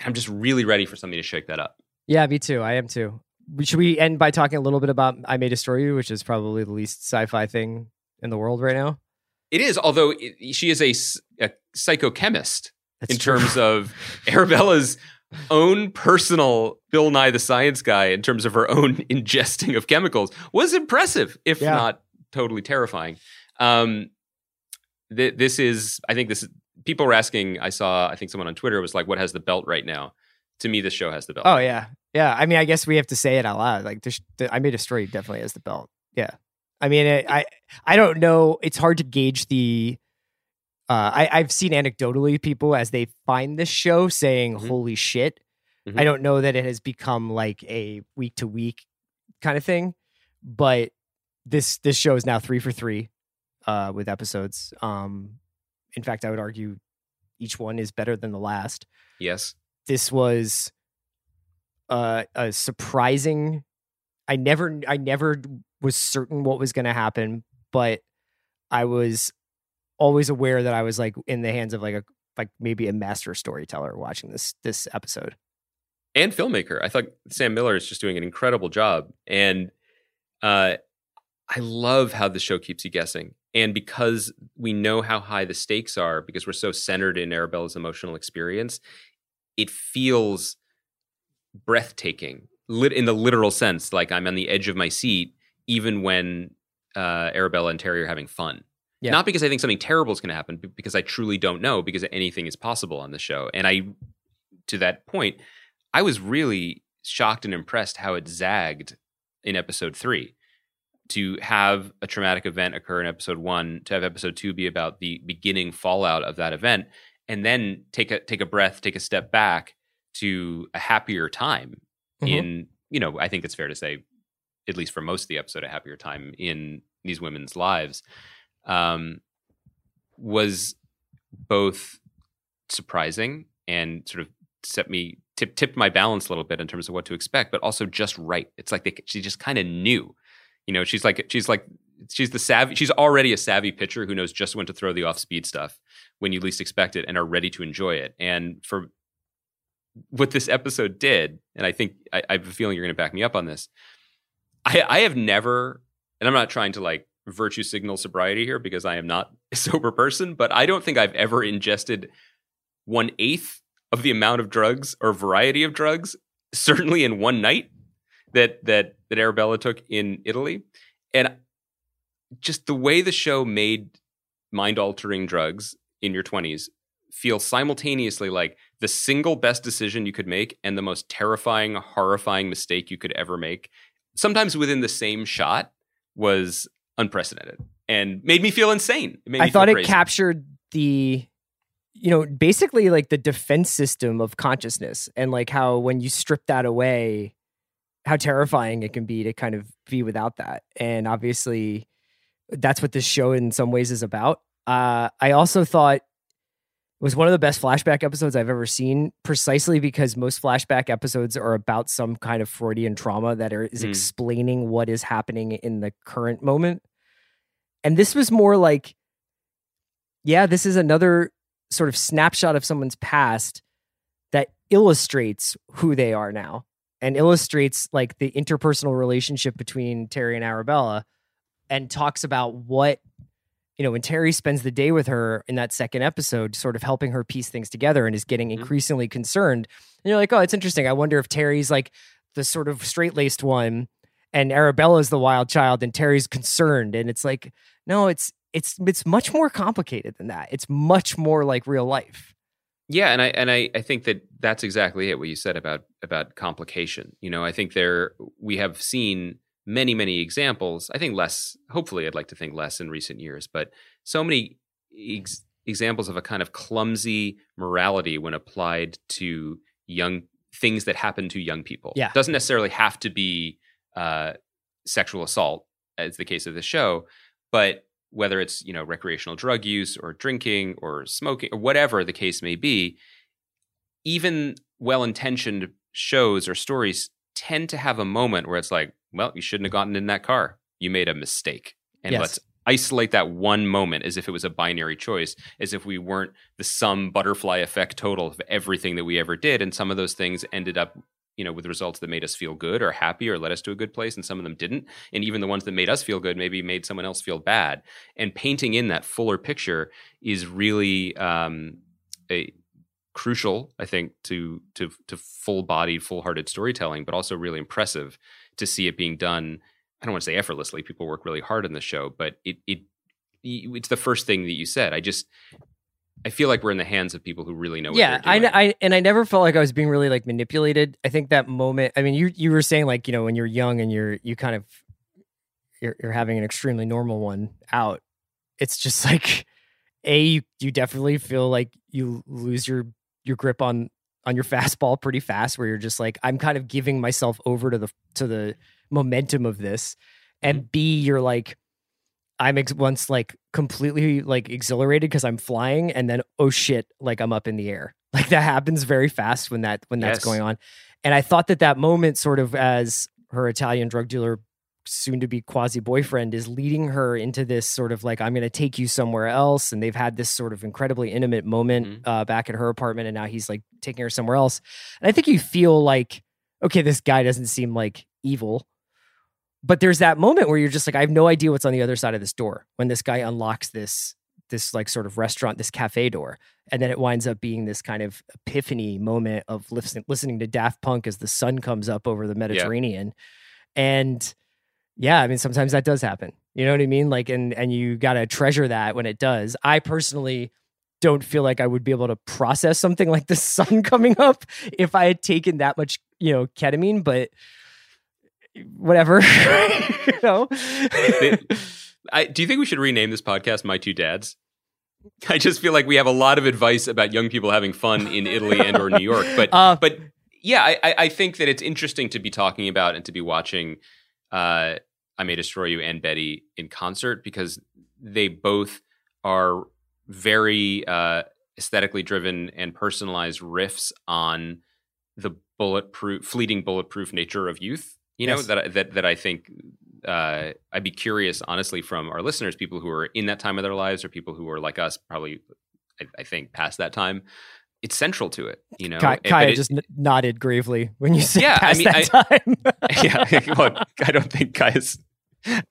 I'm just really ready for something to shake that up. Yeah, me too. I am too. Should we end by talking a little bit about I May Destroy You, which is probably the least sci-fi thing in the world right now? It is, although it, she is a, a psychochemist That's in true. terms of Arabella's own personal Bill Nye the Science Guy, in terms of her own ingesting of chemicals, was impressive, if Yeah. not totally terrifying. Um, th- this is, I think, this is, people were asking. I saw, I think someone on Twitter was like, "What has the belt right now?" To me, this show has the belt. Oh yeah, yeah. I mean, I guess we have to say it out loud. Like, the, the, I May Destroy definitely has the belt. Yeah. I mean, it, I I don't know. It's hard to gauge the. Uh, I I've seen anecdotally people as they find this show saying, Mhm. "Holy shit!" Mhm. I don't know that it has become like a week to week kind of thing, but this this show is now three for three uh, with episodes. Um, in fact, I would argue each one is better than the last Yes, this was uh, a surprising. I never, I never was certain what was going to happen, but I was always aware that I was like in the hands of like a like maybe a master storyteller watching this this episode. and filmmaker. I thought Sam Miller is just doing an incredible job, and uh, I love how the show keeps you guessing. And because we know how high the stakes are, because we're so centered in Arabella's emotional experience, it feels breathtaking, lit in the literal sense. Like I'm on the edge of my seat, even when uh, Arabella and Terry are having fun. Yeah. Not because I think something terrible is going to happen, but because I truly don't know, because anything is possible on the show. And I, to that point, I was really shocked and impressed how it zagged in episode three. To have a traumatic event occur in episode one, to have episode two be about the beginning fallout of that event, and then take a take a breath, take a step back to a happier time Mhm. in you know I think it's fair to say, at least for most of the episode, a happier time in these women's lives, um, was both surprising and sort of set me tip tipped my balance a little bit in terms of what to expect, but also just right. It's like they, she just kind of knew, you know. She's like she's like she's the savvy. She's already a savvy pitcher who knows just when to throw the off speed stuff when you least expect it and are ready to enjoy it. And for what this episode did, and I think I, I have a feeling you're going to back me up on this. I, I have never, and I'm not trying to like virtue signal sobriety here because I am not a sober person, but I don't think I've ever ingested one eighth of the amount of drugs or variety of drugs, certainly in one night that that that Arabella took in Italy, and just the way the show made mind altering drugs in your 20s feel simultaneously like the single best decision you could make and the most terrifying, horrifying mistake you could ever make, sometimes within the same shot, was unprecedented and made me feel insane. It made I thought it captured the you know basically like the defense system of consciousness and like how when you strip that away how terrifying it can be to kind of be without that. And obviously that's what this show in some ways is about. Uh i also thought it was one of the best flashback episodes i've ever seen precisely because most flashback episodes are about some kind of freudian trauma that are, is Mm. explaining what is happening in the current moment. And this was more like yeah, this is another sort of snapshot of someone's past that illustrates who they are now and illustrates like the interpersonal relationship between Terry and Arabella and talks about what you know when Terry spends the day with her in that second episode sort of helping her piece things together and is getting Mhm. increasingly concerned and you're like oh it's interesting I wonder if Terry's like the sort of straight-laced one and Arabella's the wild child and Terry's concerned and it's like no it's it's it's much more complicated than that. It's much more like real life. Yeah, and I and I, I think that that's exactly it. What you said about about complication. You know, I think there we have seen many many examples. I think less. Hopefully, I'd like to think less in recent years, but so many ex- examples of a kind of clumsy morality when applied to young things that happen to young people. Yeah. doesn't necessarily have to be uh, sexual assault, as the case of the show, but whether it's you know recreational drug use or drinking or smoking or whatever the case may be, even well-intentioned shows or stories tend to have a moment where it's like, well, you shouldn't have gotten in that car. You made a mistake, and Yes. let's isolate that one moment as if it was a binary choice, as if we weren't the sum butterfly effect total of everything that we ever did. And some of those things ended up, you know, with results that made us feel good or happy or led us to a good place, and some of them didn't. And even the ones that made us feel good maybe made someone else feel bad. And painting in that fuller picture is really um, a crucial, I think, to to to full bodied, full hearted storytelling, but also really impressive to see it being done. I don't want to say effortlessly. People work really hard on the show, but it it it's the first thing that you said. I just I feel like we're in the hands of people who really know. What yeah, I. I and I never felt like I was being really like manipulated. I think that moment. I mean, you you were saying like you know when you're young and you're you kind of you're you're having an extremely normal one out. It's just like a you, you definitely feel like you lose your your grip on on your fastball pretty fast where you're just like I'm kind of giving myself over to the to the momentum of this and mm-hmm. B you're like I'm ex- once like completely like exhilarated because I'm flying and then oh shit like I'm up in the air like that happens very fast when that when that's Yes. going on and I thought that that moment sort of as her Italian drug dealer soon to be quasi boyfriend is leading her into this sort of like I'm going to take you somewhere else and they've had this sort of incredibly intimate moment Mhm. uh, back at her apartment and now he's like taking her somewhere else and I think you feel like okay this guy doesn't seem like evil but there's that moment where you're just like I have no idea what's on the other side of this door when this guy unlocks this this like sort of restaurant this cafe door. And then it winds up being this kind of epiphany moment of listen, listening to Daft Punk as the sun comes up over the Mediterranean. And yeah i mean sometimes that does happen. You know what i mean? Like and and you got to treasure that when it does. I personally don't feel like i would be able to process something like the sun coming up if i had taken that much you know ketamine but whatever you know I, do you think we should rename this podcast "My Two Dads"? I just feel like we have a lot of advice about young people having fun in Italy and or New York, but uh, but yeah, I, I- I think that it's interesting to be talking about and to be watching. Uh, I may destroy you and Betty in concert because they both are very uh, aesthetically driven and personalized riffs on the bulletproof, fleeting bulletproof nature of youth. You know Yes. that I- that that I think uh, I'd be curious, honestly, from our listeners, people who are in that time of their lives, or people who are like us, probably, I, I think, past that time. It's central to it, you know. Kai, Kaya it- just n- nodded gravely when you said Yeah, I mean, that time. yeah, well, I don't think Kai is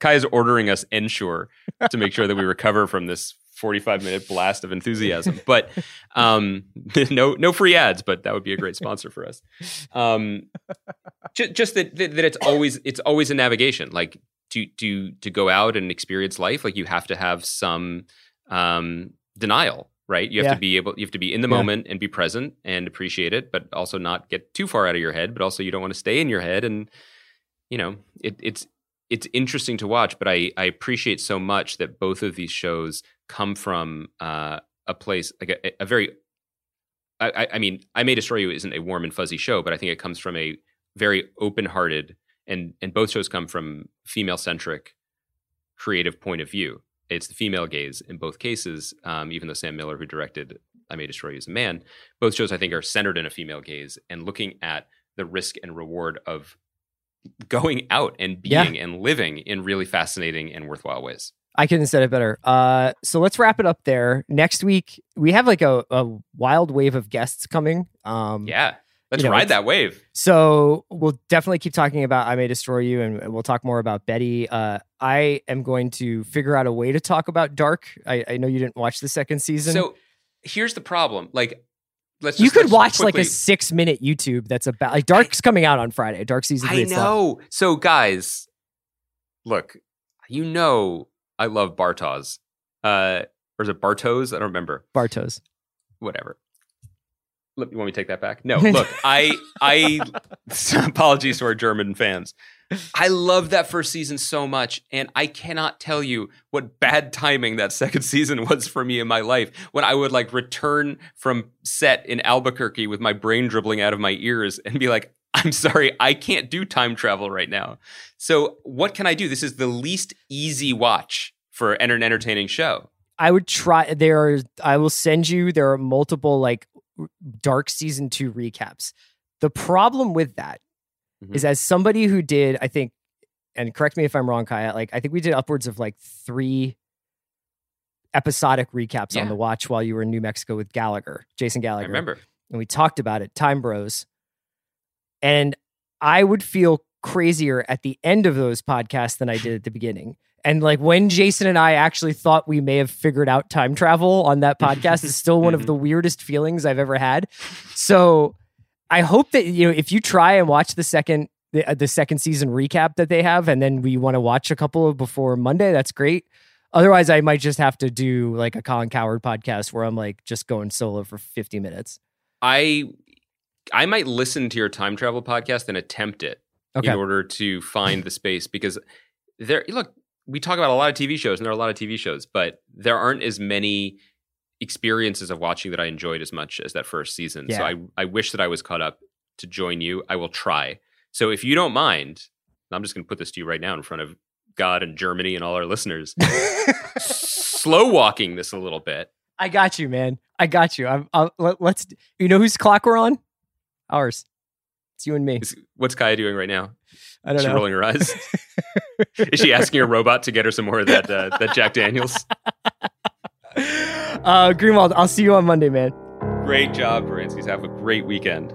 Kai is ordering us Ensure to make sure that we recover from this 45 minute blast of enthusiasm. But um, no no free ads, but that would be a great sponsor for us. Um, just, just that, that that it's always it's always a navigation. Like to to to go out and experience life, like you have to have some um, denial. Right, you have Yeah. to be able, you have to be in the Yeah. moment and be present and appreciate it, but also not get too far out of your head. But also, you don't want to stay in your head and you know it, it's it's interesting to watch but i i appreciate so much that both of these shows come from uh a place like a, a very I, I mean i may destroy you isn't a warm and fuzzy show but i think it comes from a very open-hearted and and both shows come from female centric creative point of view. It's the female gaze in both cases um, even though sam miller who directed i may destroy you is a man both shows i think are centered in a female gaze and looking at the risk and reward of going out and Yeah. being and living in really fascinating and worthwhile ways. I couldn't have said it better. Uh, so let's wrap it up there. Next week we have like a, a wild wave of guests coming. Um, Yeah. Let's you know, ride that wave. So we'll definitely keep talking about I May Destroy You, and and we'll talk more about Betty. Uh, I am going to figure out a way to talk about Dark. I, I know you didn't watch the second season. So here's the problem. Like, let's you just, could watch like a six minute YouTube that's about like Dark's coming out on Friday. Dark season three. I know. So guys, look, you know I love Bartos. Uh, or is it Bartos? I don't remember. Bartos. Whatever. Look, you want me to take that back? No, look, I I apologies to our German fans. I love that first season so much, and I cannot tell you what bad timing that second season was for me in my life. When I would like return from set in Albuquerque with my brain dribbling out of my ears and be like, "I'm sorry, I can't do time travel right now." So, what can I do? This is the least easy watch for an entertaining show. I would try. There are. I will send you. There are multiple like dark season two recaps. The problem with that Mhm. is as somebody who did, I think, and correct me if I'm wrong, Kaya. Like I think we did upwards of like three episodic recaps on the watch while you were in New Mexico with Gallagher, Jason I Gallagher. remember. and we talked about it, Time Bros. And I would feel crazier at the end of those podcasts than I did at the beginning. And like when Jason and I actually thought we may have figured out time travel on that podcast is still one of the weirdest feelings I've ever had. So I hope that you know if you try and watch the second the, uh, the second season recap that they have and then we want to watch a couple of before Monday, that's great. Otherwise, I might just have to do like a Colin Cowherd podcast where I'm like just going solo for 50 minutes. I I might listen to your time travel podcast and attempt it Okay. in order to find the space because there look we talk about a lot of TV shows and there are a lot of TV shows but there aren't as many experiences of watching that I enjoyed as much as that first season so I I wish that I was caught up to join you I will try so if you don't mind I'm just going to put this to you right now in front of God and Germany and all our listeners slow walking this a little bit I got you, man. I got you. I'm, I'll, let, let's. You know whose clock we're on? Ours. It's you and me. What's Kaya doing right now I don't Is she know. rolling her eyes? Is she asking her robot to get her some more of that uh, that Jack Daniels? uh, Greenwald, I'll see you on Monday, man. Great job, Baranskis. Have a great weekend.